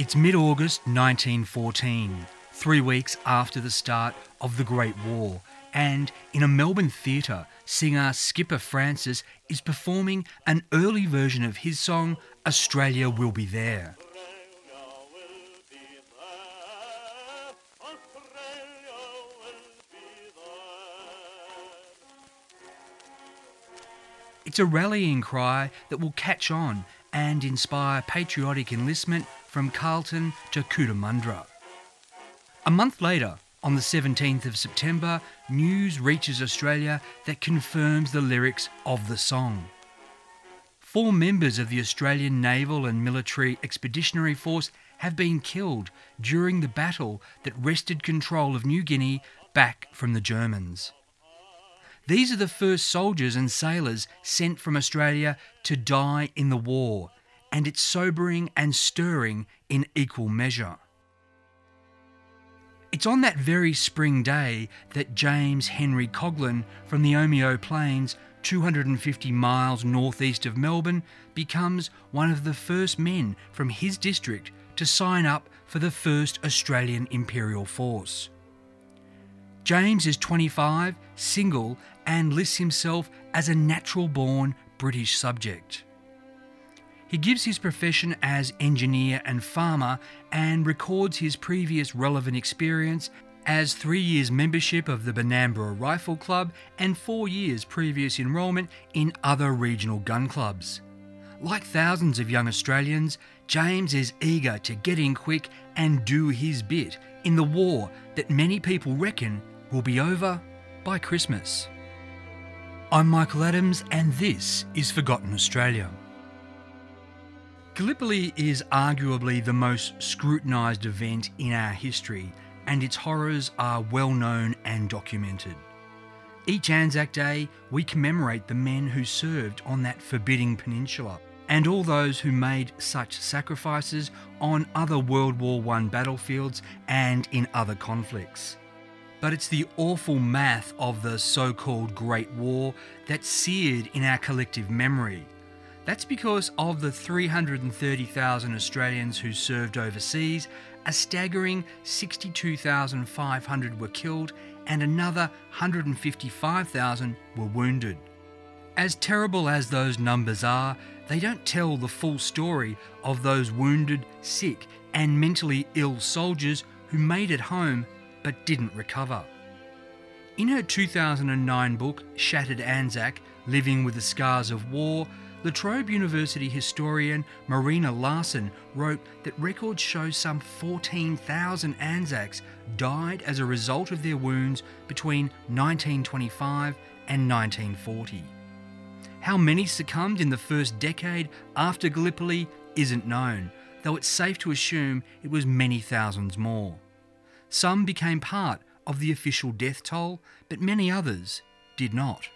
It's mid August 1914, three weeks after the start of the Great War, and in a Melbourne theatre, singer Skipper Francis is performing an early version of his song Australia Will Be There. It's a rallying cry that will catch on and inspire patriotic enlistment from Carlton to Cootamundra. A month later, on the 17th of September, news reaches Australia that confirms the lyrics of the song. Four members of the Australian Naval and Military Expeditionary Force have been killed during the battle that wrested control of New Guinea back from the Germans. These are the first soldiers and sailors sent from Australia to die in the war, and it's sobering and stirring in equal measure. It's on that very spring day that James Henry Coghlan from the Omeo Plains, 250 miles northeast of Melbourne, becomes one of the first men from his district to sign up for the 1st Australian Imperial Force. James is 25, single, and lists himself as a natural born British subject. He gives his profession as engineer and farmer and records his previous relevant experience as three years membership of the Benambra Rifle Club and four years previous enrolment in other regional gun clubs. Like thousands of young Australians, James is eager to get in quick and do his bit in the war that many people reckon will be over by Christmas. I'm Michael Adams, and this is Forgotten Australia. Gallipoli is arguably the most scrutinised event in our history, and its horrors are well known and documented. Each Anzac Day, we commemorate the men who served on that forbidding peninsula and all those who made such sacrifices on other World War I battlefields and in other conflicts but it's the awful math of the so called Great War that's seared in our collective memory. That's because of the 330,000 Australians who served overseas, a staggering 62,500 were killed and another 155,000 were wounded. As terrible as those numbers are, they don't tell the full story of those wounded, sick, and mentally ill soldiers who made it home but didn't recover. In her 2009 book, Shattered Anzac Living with the Scars of War, La Trobe University historian Marina Larsson wrote that records show some 14,000 Anzacs died as a result of their wounds between 1925 and 1940. How many succumbed in the first decade after Gallipoli isn't known, though it's safe to assume it was many thousands more. Some became part of the official death toll, but many others did not.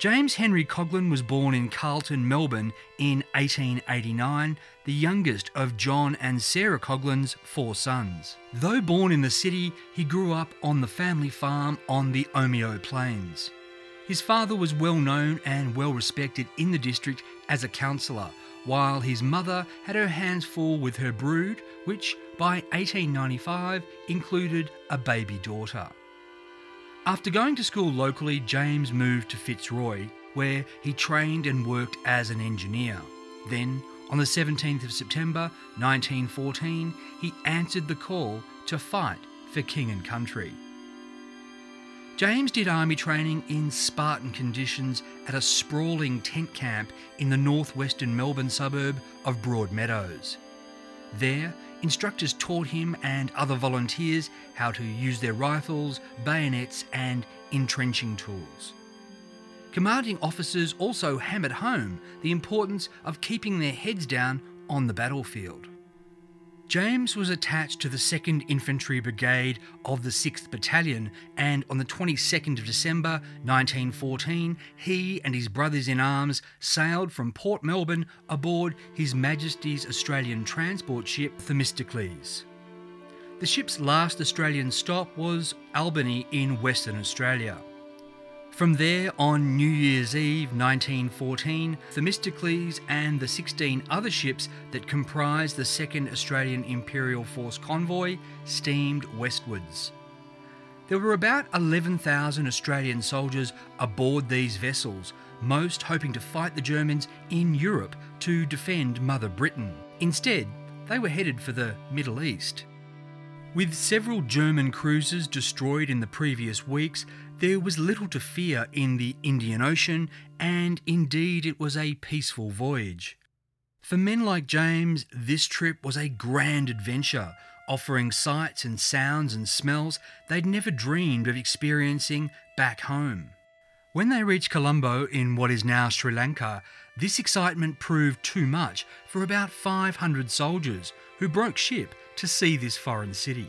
James Henry Coghlan was born in Carlton, Melbourne in 1889, the youngest of John and Sarah Coghlan's four sons. Though born in the city, he grew up on the family farm on the Omeo Plains. His father was well known and well respected in the district as a councillor, while his mother had her hands full with her brood, which by 1895 included a baby daughter. After going to school locally, James moved to Fitzroy, where he trained and worked as an engineer. Then, on the 17th of September 1914, he answered the call to fight for King and Country. James did army training in Spartan conditions at a sprawling tent camp in the northwestern Melbourne suburb of Broadmeadows. There, instructors taught him and other volunteers how to use their rifles, bayonets, and entrenching tools. Commanding officers also hammered home the importance of keeping their heads down on the battlefield. James was attached to the 2nd Infantry Brigade of the 6th Battalion, and on the 22nd of December 1914, he and his brothers in arms sailed from Port Melbourne aboard His Majesty's Australian transport ship Themistocles. The ship's last Australian stop was Albany in Western Australia. From there, on New Year's Eve 1914, Themistocles and the 16 other ships that comprised the 2nd Australian Imperial Force convoy steamed westwards. There were about 11,000 Australian soldiers aboard these vessels, most hoping to fight the Germans in Europe to defend Mother Britain. Instead, they were headed for the Middle East. With several German cruisers destroyed in the previous weeks, there was little to fear in the Indian Ocean, and indeed it was a peaceful voyage. For men like James, this trip was a grand adventure, offering sights and sounds and smells they'd never dreamed of experiencing back home. When they reached Colombo in what is now Sri Lanka, this excitement proved too much for about 500 soldiers who broke ship to see this foreign city.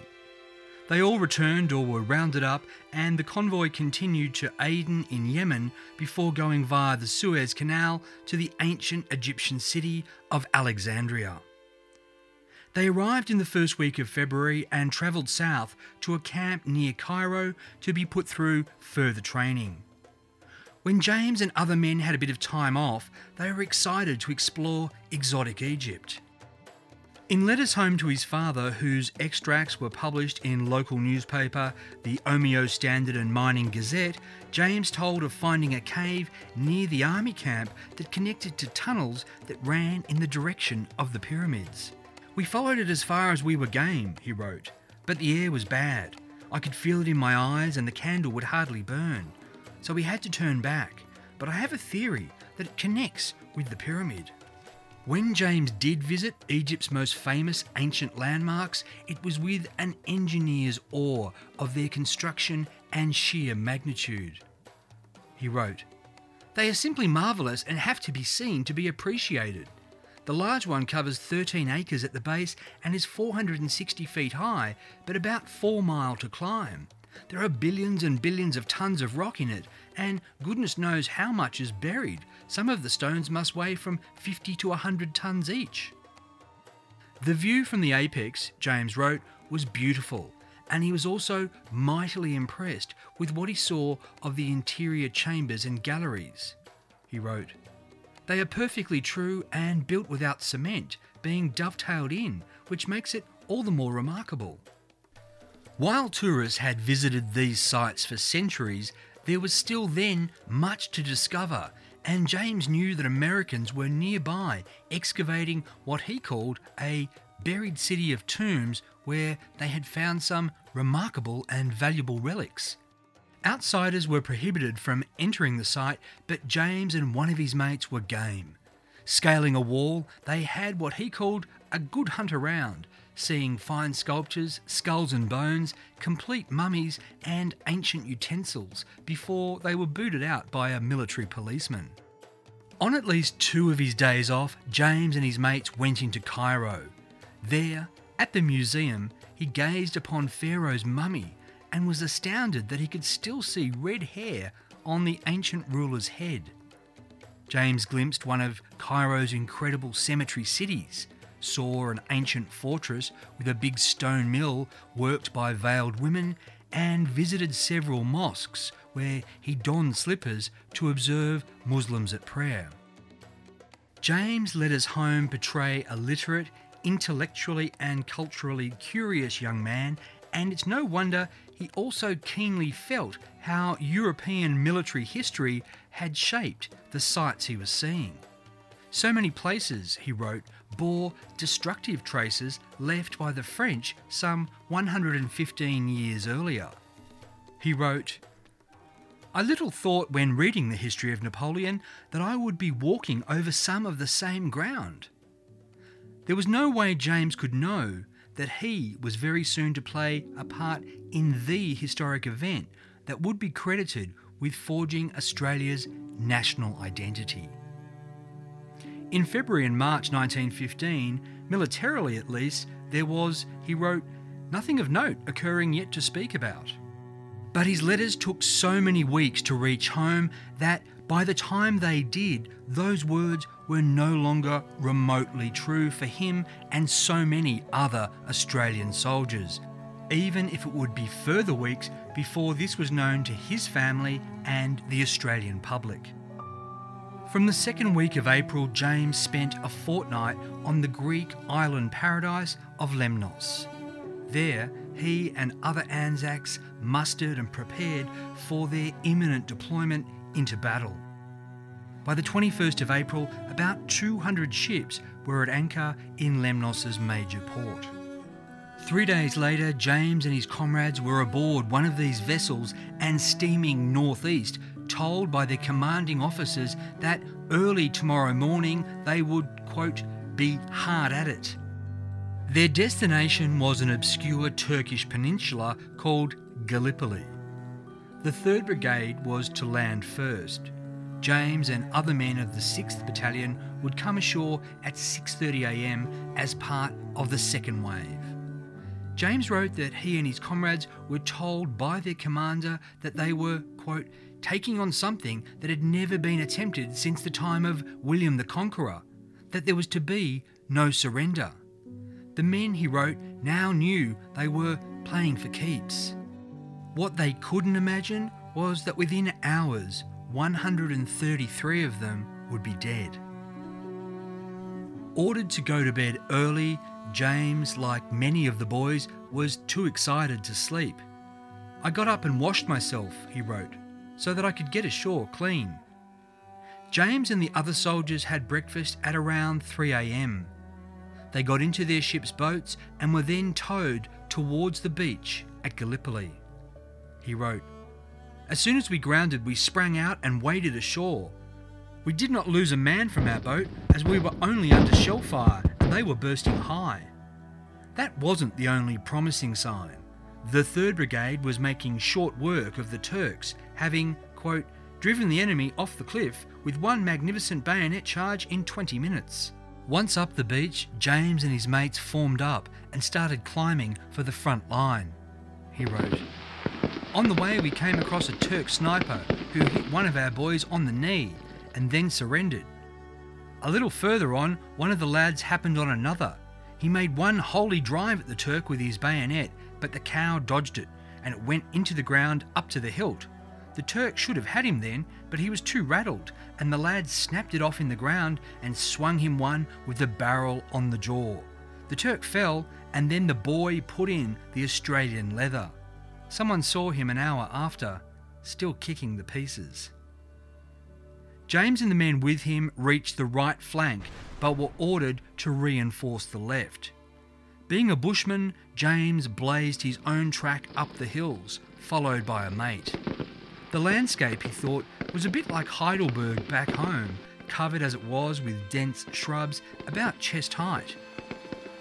They all returned or were rounded up, and the convoy continued to Aden in Yemen before going via the Suez Canal to the ancient Egyptian city of Alexandria. They arrived in the first week of February and travelled south to a camp near Cairo to be put through further training. When James and other men had a bit of time off, they were excited to explore exotic Egypt. In letters home to his father, whose extracts were published in local newspaper, the Omeo Standard and Mining Gazette, James told of finding a cave near the army camp that connected to tunnels that ran in the direction of the pyramids. We followed it as far as we were game, he wrote, but the air was bad. I could feel it in my eyes and the candle would hardly burn. So we had to turn back. But I have a theory that it connects with the pyramid. When James did visit Egypt's most famous ancient landmarks, it was with an engineer's awe of their construction and sheer magnitude. He wrote, They are simply marvellous and have to be seen to be appreciated. The large one covers 13 acres at the base and is 460 feet high, but about 4 mile to climb. There are billions and billions of tons of rock in it, and goodness knows how much is buried. Some of the stones must weigh from 50 to 100 tons each. The view from the apex, James wrote, was beautiful, and he was also mightily impressed with what he saw of the interior chambers and galleries. He wrote, They are perfectly true and built without cement, being dovetailed in, which makes it all the more remarkable. While tourists had visited these sites for centuries, there was still then much to discover, and James knew that Americans were nearby excavating what he called a buried city of tombs where they had found some remarkable and valuable relics. Outsiders were prohibited from entering the site, but James and one of his mates were game. Scaling a wall, they had what he called a good hunt around, seeing fine sculptures, skulls and bones, complete mummies, and ancient utensils before they were booted out by a military policeman. On at least two of his days off, James and his mates went into Cairo. There, at the museum, he gazed upon Pharaoh's mummy and was astounded that he could still see red hair on the ancient ruler's head. James glimpsed one of Cairo's incredible cemetery cities, saw an ancient fortress with a big stone mill worked by veiled women, and visited several mosques where he donned slippers to observe Muslims at prayer. James let his home portray a literate, intellectually and culturally curious young man, and it's no wonder he also keenly felt how European military history had shaped the sights he was seeing. So many places, he wrote, bore destructive traces left by the French some 115 years earlier. He wrote, I little thought when reading the history of Napoleon that I would be walking over some of the same ground. There was no way James could know that he was very soon to play a part in the historic event that would be credited with forging Australia's national identity. In February and March 1915, militarily at least, there was, he wrote, nothing of note occurring yet to speak about. But his letters took so many weeks to reach home that by the time they did, those words were no longer remotely true for him and so many other Australian soldiers, even if it would be further weeks before this was known to his family and the Australian public. From the second week of April, James spent a fortnight on the Greek island paradise of Lemnos. There, he and other Anzacs mustered and prepared for their imminent deployment into battle. By the 21st of April, about 200 ships were at anchor in Lemnos's major port. Three days later, James and his comrades were aboard one of these vessels and steaming northeast, told by their commanding officers that early tomorrow morning they would, quote, be hard at it. Their destination was an obscure Turkish peninsula called Gallipoli. The 3rd Brigade was to land first. James and other men of the 6th Battalion would come ashore at 6.30am as part of the second wave. James wrote that he and his comrades were told by their commander that they were, quote, taking on something that had never been attempted since the time of William the Conqueror, that there was to be no surrender. The men, he wrote, now knew they were playing for keeps. What they couldn't imagine was that within hours 133 of them would be dead. Ordered to go to bed early, James, like many of the boys, was too excited to sleep. I got up and washed myself, he wrote, so that I could get ashore clean. James and the other soldiers had breakfast at around 3am. They got into their ship's boats and were then towed towards the beach at Gallipoli. He wrote, as soon as we grounded, we sprang out and waded ashore. We did not lose a man from our boat, as we were only under shell fire and they were bursting high. That wasn't the only promising sign. The 3rd Brigade was making short work of the Turks, having, quote, driven the enemy off the cliff with one magnificent bayonet charge in 20 minutes. Once up the beach, James and his mates formed up and started climbing for the front line. He wrote, on the way, we came across a Turk sniper who hit one of our boys on the knee and then surrendered. A little further on, one of the lads happened on another. He made one holy drive at the Turk with his bayonet, but the cow dodged it and it went into the ground up to the hilt. The Turk should have had him then, but he was too rattled, and the lad snapped it off in the ground and swung him one with the barrel on the jaw. The Turk fell, and then the boy put in the Australian leather. Someone saw him an hour after, still kicking the pieces. James and the men with him reached the right flank, but were ordered to reinforce the left. Being a bushman, James blazed his own track up the hills, followed by a mate. The landscape, he thought, was a bit like Heidelberg back home, covered as it was with dense shrubs about chest height.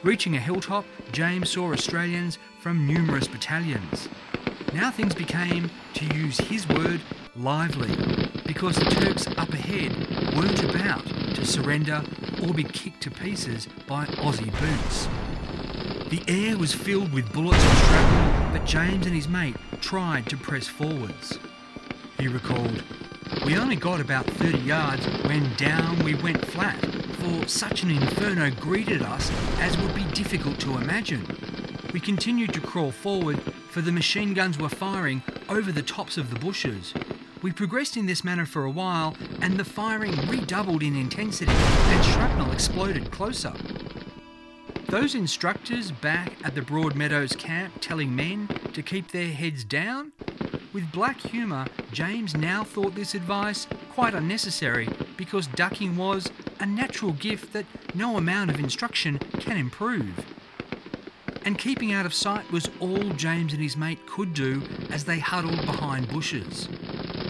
Reaching a hilltop, James saw Australians from numerous battalions. Now things became, to use his word, lively, because the Turks up ahead weren't about to surrender or be kicked to pieces by Aussie boots. The air was filled with bullets and shrapnel, but James and his mate tried to press forwards. He recalled, We only got about 30 yards when down we went flat, for such an inferno greeted us as would be difficult to imagine. We continued to crawl forward, for the machine guns were firing over the tops of the bushes. We progressed in this manner for a while, and the firing redoubled in intensity, and shrapnel exploded closer. Those instructors back at the Broadmeadows camp telling men to keep their heads down? With black humour, James now thought this advice quite unnecessary because ducking was a natural gift that no amount of instruction can improve. And keeping out of sight was all James and his mate could do as they huddled behind bushes.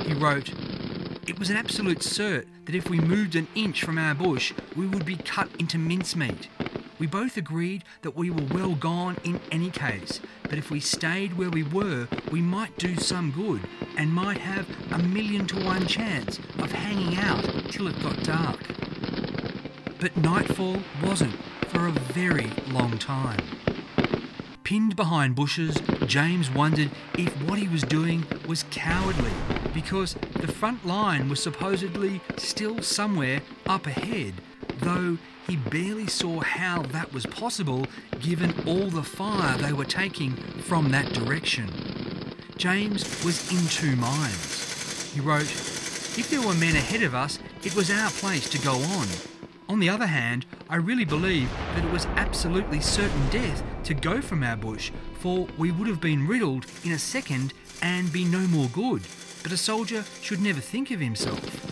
He wrote, It was an absolute cert that if we moved an inch from our bush, we would be cut into mincemeat. We both agreed that we were well gone in any case, but if we stayed where we were, we might do some good and might have a million to one chance of hanging out till it got dark. But nightfall wasn't for a very long time. Pinned behind bushes, James wondered if what he was doing was cowardly because the front line was supposedly still somewhere up ahead, though he barely saw how that was possible given all the fire they were taking from that direction. James was in two minds. He wrote, If there were men ahead of us, it was our place to go on. On the other hand, I really believe that it was absolutely certain death to go from our bush, for we would have been riddled in a second and be no more good. But a soldier should never think of himself.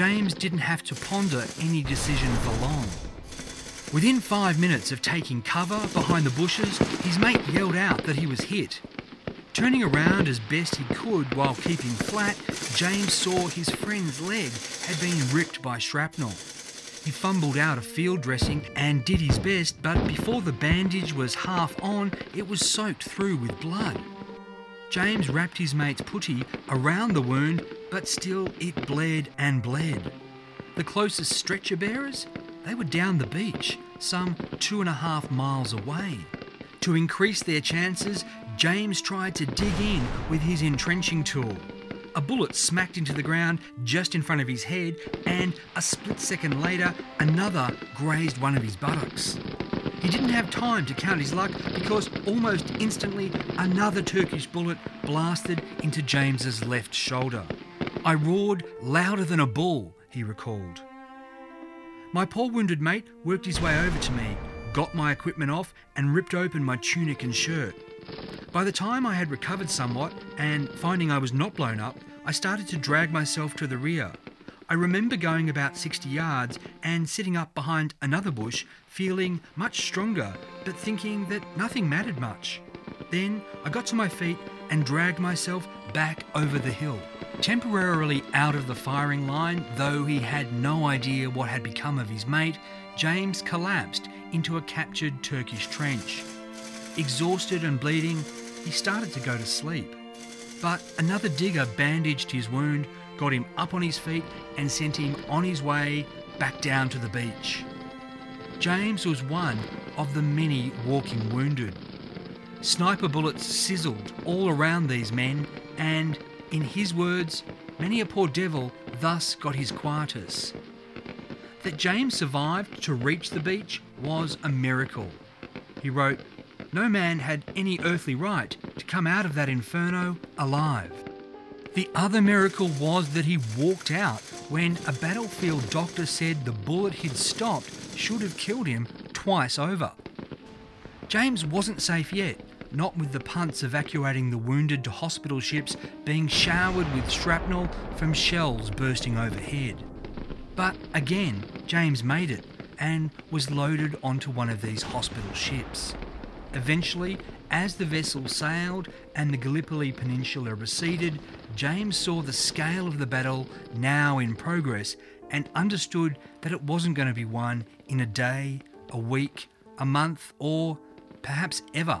James didn't have to ponder any decision for long. Within five minutes of taking cover behind the bushes, his mate yelled out that he was hit. Turning around as best he could while keeping flat, James saw his friend's leg had been ripped by shrapnel. He fumbled out a field dressing and did his best, but before the bandage was half on, it was soaked through with blood. James wrapped his mate's putty around the wound but still it bled and bled. The closest stretcher bearers, they were down the beach, some two and a half miles away. To increase their chances, James tried to dig in with his entrenching tool. A bullet smacked into the ground just in front of his head, and a split second later, another grazed one of his buttocks. He didn't have time to count his luck because almost instantly another Turkish bullet blasted into James's left shoulder. I roared louder than a bull, he recalled. My poor wounded mate worked his way over to me, got my equipment off, and ripped open my tunic and shirt. By the time I had recovered somewhat and finding I was not blown up, I started to drag myself to the rear. I remember going about 60 yards and sitting up behind another bush, feeling much stronger, but thinking that nothing mattered much. Then I got to my feet and dragged myself back over the hill. Temporarily out of the firing line, though he had no idea what had become of his mate, James collapsed into a captured Turkish trench. Exhausted and bleeding, he started to go to sleep. But another digger bandaged his wound, got him up on his feet, and sent him on his way back down to the beach. James was one of the many walking wounded. Sniper bullets sizzled all around these men, and in his words, many a poor devil thus got his quietus. That James survived to reach the beach was a miracle. He wrote, No man had any earthly right to come out of that inferno alive. The other miracle was that he walked out when a battlefield doctor said the bullet he'd stopped should have killed him twice over. James wasn't safe yet, not with the punts evacuating the wounded to hospital ships being showered with shrapnel from shells bursting overhead. But again, James made it and was loaded onto one of these hospital ships. Eventually, As the vessel sailed and the Gallipoli Peninsula receded, James saw the scale of the battle now in progress and understood that it wasn't going to be won in a day, a week, a month, or perhaps ever.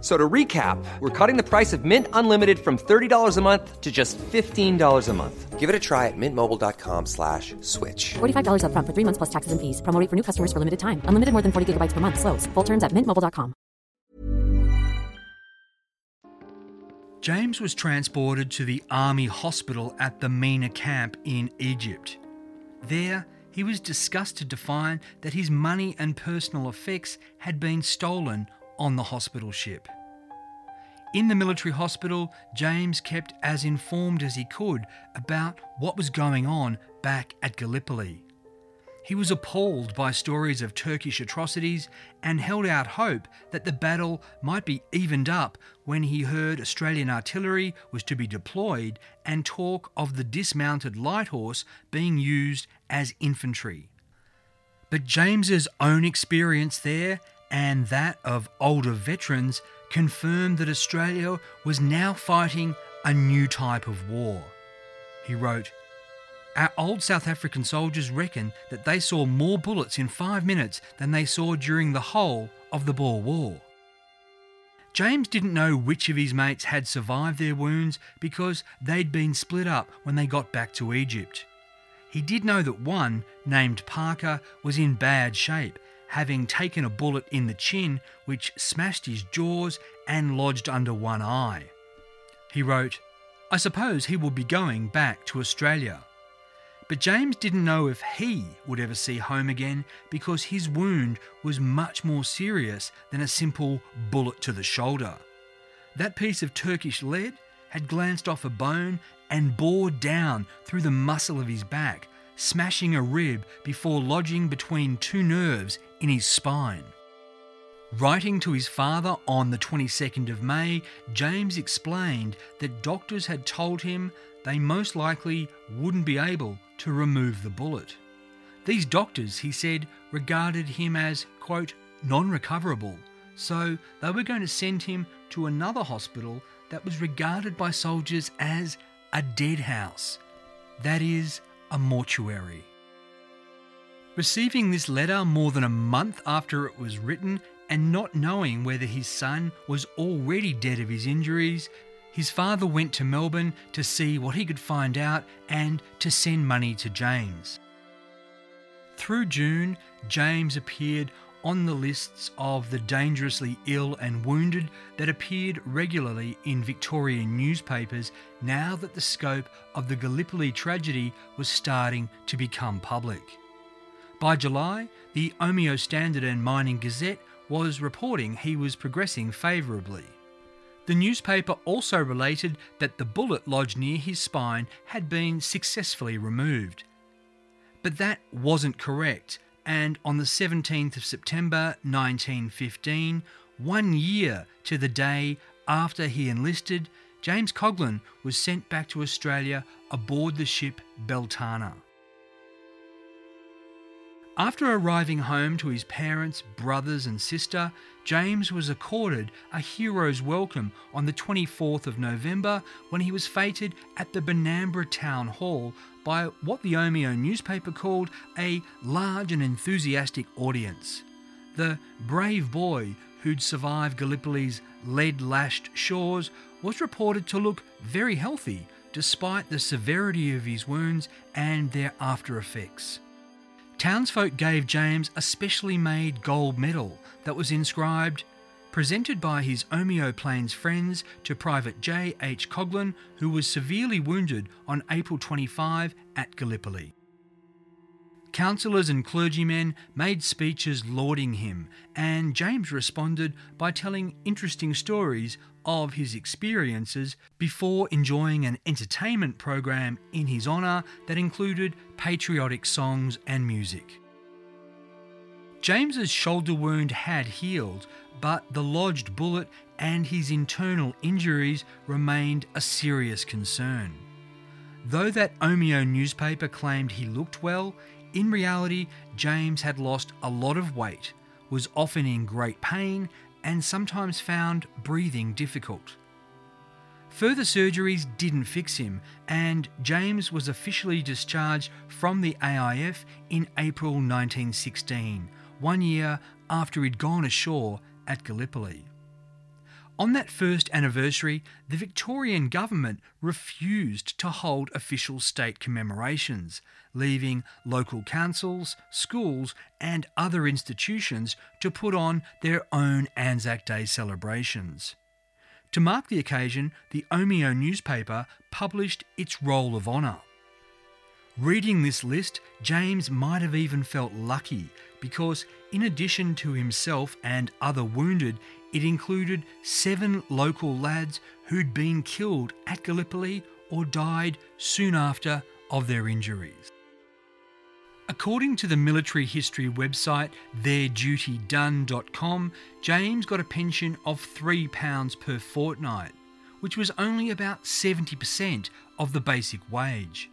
So to recap, we're cutting the price of Mint Unlimited from $30 a month to just $15 a month. Give it a try at mintmobile.com slash switch. $45 up front for three months plus taxes and fees. Promo rate for new customers for limited time. Unlimited more than 40 gigabytes per month. Slows. Full terms at mintmobile.com. James was transported to the army hospital at the Mina camp in Egypt. There, he was disgusted to find that his money and personal effects had been stolen on the hospital ship. In the military hospital, James kept as informed as he could about what was going on back at Gallipoli. He was appalled by stories of Turkish atrocities and held out hope that the battle might be evened up when he heard Australian artillery was to be deployed and talk of the dismounted light horse being used as infantry. But James's own experience there and that of older veterans confirmed that Australia was now fighting a new type of war. He wrote, Our old South African soldiers reckon that they saw more bullets in five minutes than they saw during the whole of the Boer War. James didn't know which of his mates had survived their wounds because they'd been split up when they got back to Egypt. He did know that one, named Parker, was in bad shape having taken a bullet in the chin which smashed his jaws and lodged under one eye. He wrote, I suppose he will be going back to Australia. But James didn't know if he would ever see home again because his wound was much more serious than a simple bullet to the shoulder. That piece of Turkish lead had glanced off a bone and bored down through the muscle of his back, smashing a rib before lodging between two nerves in his spine. Writing to his father on the 22nd of May, James explained that doctors had told him they most likely wouldn't be able to remove the bullet. These doctors, he said, regarded him as, quote, non recoverable, so they were going to send him to another hospital that was regarded by soldiers as a dead house. That is, a mortuary. Receiving this letter more than a month after it was written and not knowing whether his son was already dead of his injuries, his father went to Melbourne to see what he could find out and to send money to James. Through June, James appeared on the lists of the dangerously ill and wounded that appeared regularly in Victorian newspapers now that the scope of the Gallipoli tragedy was starting to become public. By July, the Omeo Standard and Mining Gazette was reporting he was progressing favourably. The newspaper also related that the bullet lodged near his spine had been successfully removed. But that wasn't correct, and on the 17th of September 1915, one year to the day after he enlisted, James Coghlan was sent back to Australia aboard the ship Beltana. After arriving home to his parents, brothers, and sister, James was accorded a hero's welcome on the 24th of November when he was feted at the Benambra Town Hall by what the Omeo newspaper called a large and enthusiastic audience. The brave boy who'd survived Gallipoli's lead lashed shores was reported to look very healthy despite the severity of his wounds and their after effects. Townsfolk gave James a specially made gold medal that was inscribed, presented by his Omeo Plains friends to Private J. H. Coghlan, who was severely wounded on April 25 at Gallipoli. Councillors and clergymen made speeches lauding him, and James responded by telling interesting stories of his experiences before enjoying an entertainment program in his honour that included patriotic songs and music. James's shoulder wound had healed, but the lodged bullet and his internal injuries remained a serious concern. Though that Omeo newspaper claimed he looked well, in reality, James had lost a lot of weight, was often in great pain, and sometimes found breathing difficult. Further surgeries didn't fix him, and James was officially discharged from the AIF in April 1916, one year after he'd gone ashore at Gallipoli. On that first anniversary, the Victorian government refused to hold official state commemorations, leaving local councils, schools, and other institutions to put on their own Anzac Day celebrations. To mark the occasion, the Omeo newspaper published its Roll of Honour. Reading this list, James might have even felt lucky because, in addition to himself and other wounded, it included seven local lads who'd been killed at Gallipoli or died soon after of their injuries. According to the military history website theirduty.done.com, James got a pension of £3 per fortnight, which was only about 70% of the basic wage.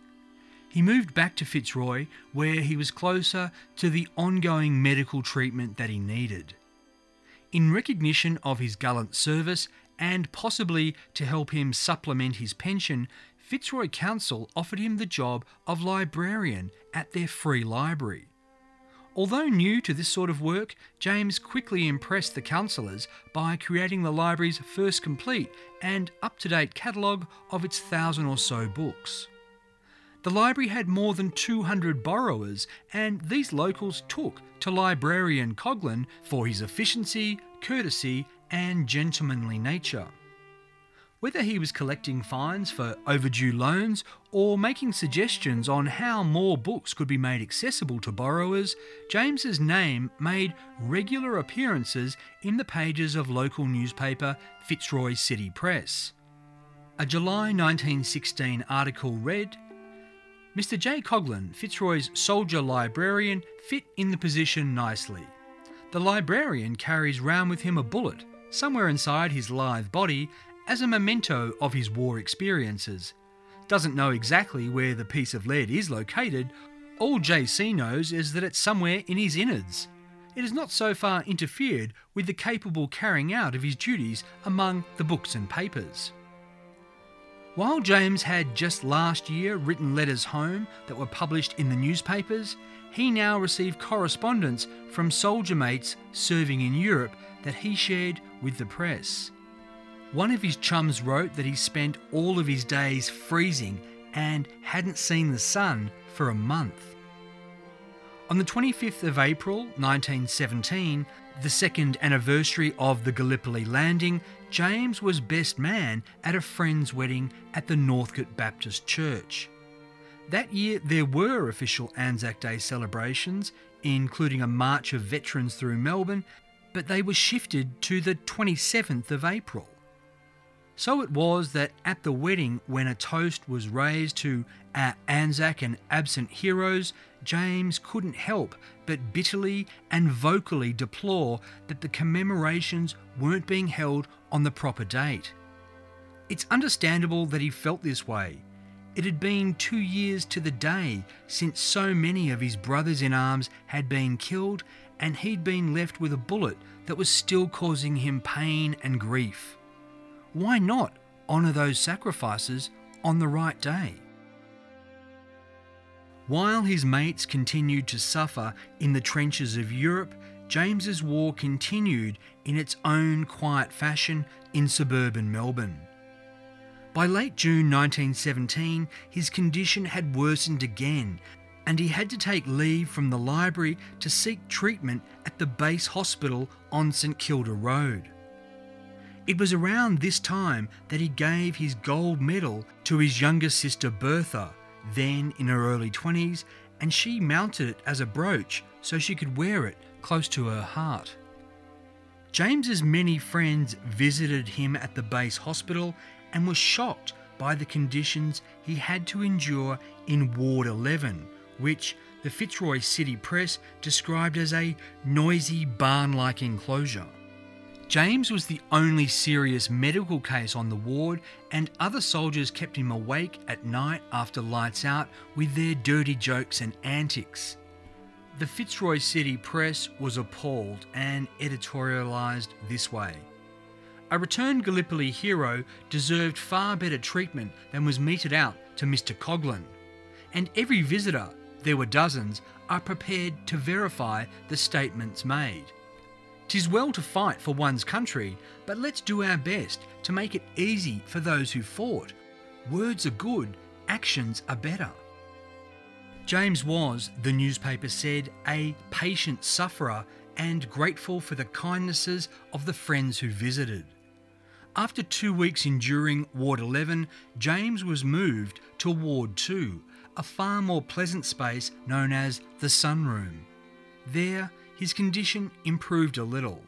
He moved back to Fitzroy, where he was closer to the ongoing medical treatment that he needed. In recognition of his gallant service and possibly to help him supplement his pension, Fitzroy Council offered him the job of librarian at their free library. Although new to this sort of work, James quickly impressed the councillors by creating the library's first complete and up to date catalogue of its thousand or so books. The library had more than 200 borrowers, and these locals took to librarian Coghlan for his efficiency, courtesy, and gentlemanly nature. Whether he was collecting fines for overdue loans or making suggestions on how more books could be made accessible to borrowers, James's name made regular appearances in the pages of local newspaper Fitzroy City Press. A July 1916 article read Mr. J. Coghlan, Fitzroy's soldier librarian, fit in the position nicely. The librarian carries round with him a bullet, somewhere inside his lithe body, as a memento of his war experiences. Doesn't know exactly where the piece of lead is located, all JC knows is that it's somewhere in his innards. It has not so far interfered with the capable carrying out of his duties among the books and papers. While James had just last year written letters home that were published in the newspapers, he now received correspondence from soldier mates serving in Europe that he shared with the press. One of his chums wrote that he spent all of his days freezing and hadn't seen the sun for a month. On the 25th of April 1917, the second anniversary of the Gallipoli landing, James was best man at a friend's wedding at the Northcote Baptist Church. That year, there were official Anzac Day celebrations, including a march of veterans through Melbourne, but they were shifted to the 27th of April. So it was that at the wedding, when a toast was raised to our Anzac and absent heroes, James couldn't help but bitterly and vocally deplore that the commemorations weren't being held on the proper date. It's understandable that he felt this way. It had been two years to the day since so many of his brothers in arms had been killed, and he'd been left with a bullet that was still causing him pain and grief. Why not honour those sacrifices on the right day? While his mates continued to suffer in the trenches of Europe, James's war continued in its own quiet fashion in suburban Melbourne. By late June 1917, his condition had worsened again, and he had to take leave from the library to seek treatment at the base hospital on St Kilda Road. It was around this time that he gave his gold medal to his younger sister Bertha, then in her early 20s, and she mounted it as a brooch so she could wear it close to her heart. James's many friends visited him at the base hospital and were shocked by the conditions he had to endure in Ward 11, which, the Fitzroy City Press described as a noisy barn like enclosure. James was the only serious medical case on the ward, and other soldiers kept him awake at night after lights out with their dirty jokes and antics. The Fitzroy City Press was appalled and editorialised this way. A returned Gallipoli hero deserved far better treatment than was meted out to Mr. Coghlan. And every visitor, there were dozens, are prepared to verify the statements made. Tis well to fight for one's country, but let's do our best to make it easy for those who fought. Words are good, actions are better. James was, the newspaper said, a patient sufferer and grateful for the kindnesses of the friends who visited. After two weeks enduring Ward 11, James was moved to Ward 2, a far more pleasant space known as the Sunroom. There, his condition improved a little.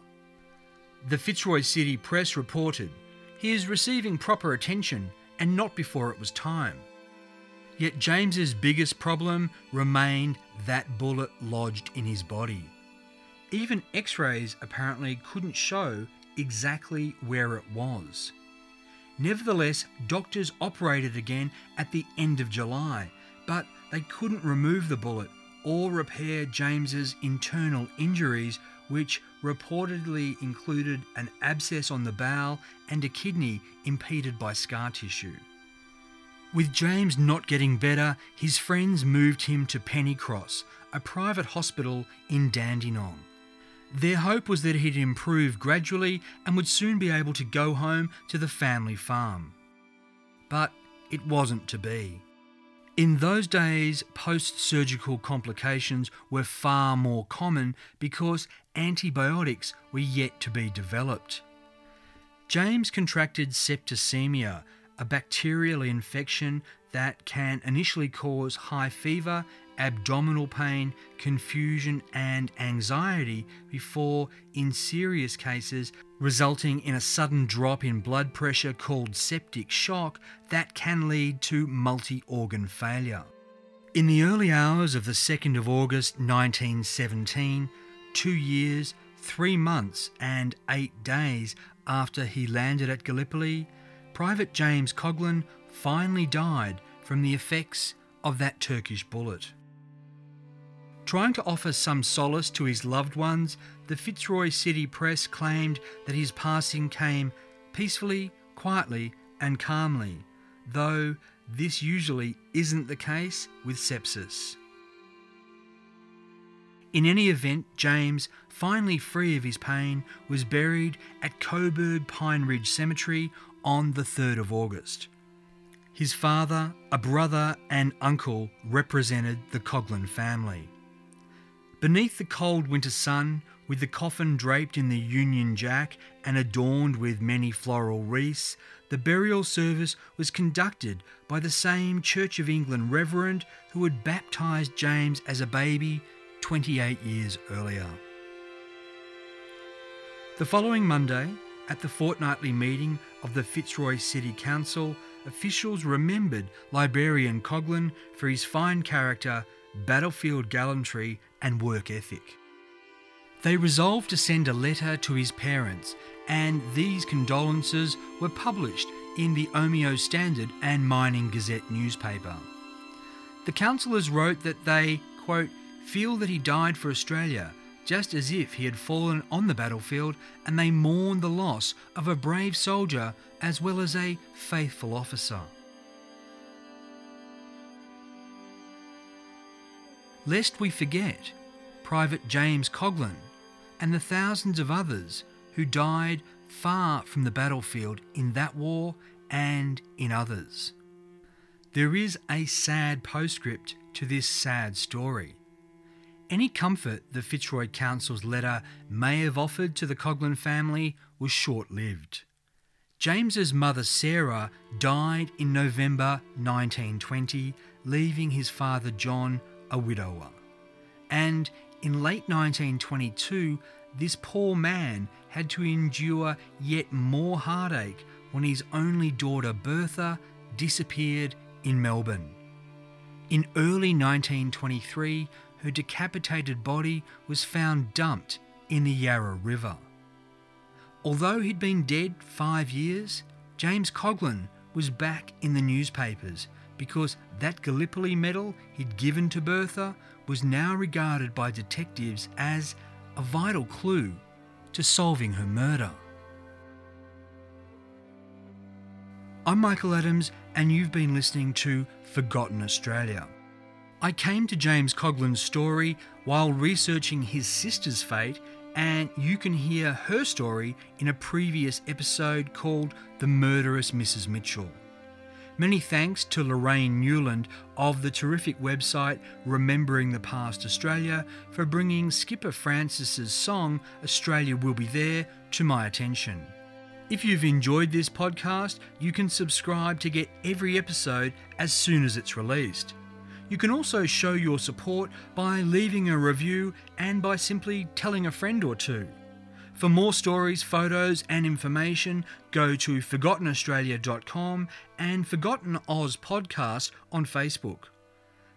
The Fitzroy City Press reported he is receiving proper attention and not before it was time. Yet James's biggest problem remained that bullet lodged in his body. Even x rays apparently couldn't show exactly where it was. Nevertheless, doctors operated again at the end of July, but they couldn't remove the bullet or repair James's internal injuries, which reportedly included an abscess on the bowel and a kidney impeded by scar tissue. With James not getting better, his friends moved him to Pennycross, a private hospital in Dandenong. Their hope was that he'd improve gradually and would soon be able to go home to the family farm. But it wasn't to be. In those days, post surgical complications were far more common because antibiotics were yet to be developed. James contracted septicemia, a bacterial infection that can initially cause high fever, abdominal pain, confusion, and anxiety before, in serious cases, resulting in a sudden drop in blood pressure called septic shock that can lead to multi organ failure. In the early hours of the 2nd of August 1917, two years, three months, and eight days after he landed at Gallipoli, Private James Coghlan finally died from the effects of that Turkish bullet. Trying to offer some solace to his loved ones, the Fitzroy City Press claimed that his passing came peacefully, quietly, and calmly, though this usually isn't the case with sepsis. In any event, James, finally free of his pain, was buried at Coburg Pine Ridge Cemetery on the 3rd of August. His father, a brother, and uncle represented the Coghlan family. Beneath the cold winter sun, with the coffin draped in the Union Jack and adorned with many floral wreaths, the burial service was conducted by the same Church of England reverend who had baptised James as a baby 28 years earlier. The following Monday, at the fortnightly meeting of the Fitzroy City Council, officials remembered Liberian Coghlan for his fine character, battlefield gallantry, and work ethic. They resolved to send a letter to his parents, and these condolences were published in the Omeo Standard and Mining Gazette newspaper. The councillors wrote that they, quote, feel that he died for Australia, just as if he had fallen on the battlefield, and they mourn the loss of a brave soldier as well as a faithful officer. Lest we forget Private James Coghlan and the thousands of others who died far from the battlefield in that war and in others. There is a sad postscript to this sad story. Any comfort the Fitzroy Council's letter may have offered to the Coghlan family was short lived. James's mother Sarah died in November 1920, leaving his father John a widower. And in late 1922, this poor man had to endure yet more heartache when his only daughter Bertha disappeared in Melbourne. In early 1923, her decapitated body was found dumped in the Yarra River. Although he'd been dead five years, James Coghlan was back in the newspapers because that Gallipoli medal he'd given to Bertha was now regarded by detectives as a vital clue to solving her murder. I'm Michael Adams, and you've been listening to Forgotten Australia. I came to James Coghlan's story while researching his sister's fate, and you can hear her story in a previous episode called The Murderous Mrs. Mitchell. Many thanks to Lorraine Newland of the terrific website Remembering the Past Australia for bringing Skipper Francis's song Australia Will Be There to my attention. If you've enjoyed this podcast, you can subscribe to get every episode as soon as it's released. You can also show your support by leaving a review and by simply telling a friend or two. For more stories, photos, and information, go to ForgottenAustralia.com and Forgotten Oz Podcast on Facebook.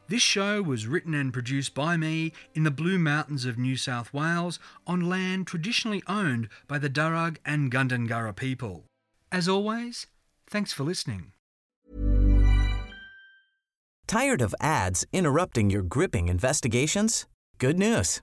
This show was written and produced by me in the Blue Mountains of New South Wales on land traditionally owned by the Darug and Gundungurra people. As always, thanks for listening. Tired of ads interrupting your gripping investigations? Good news.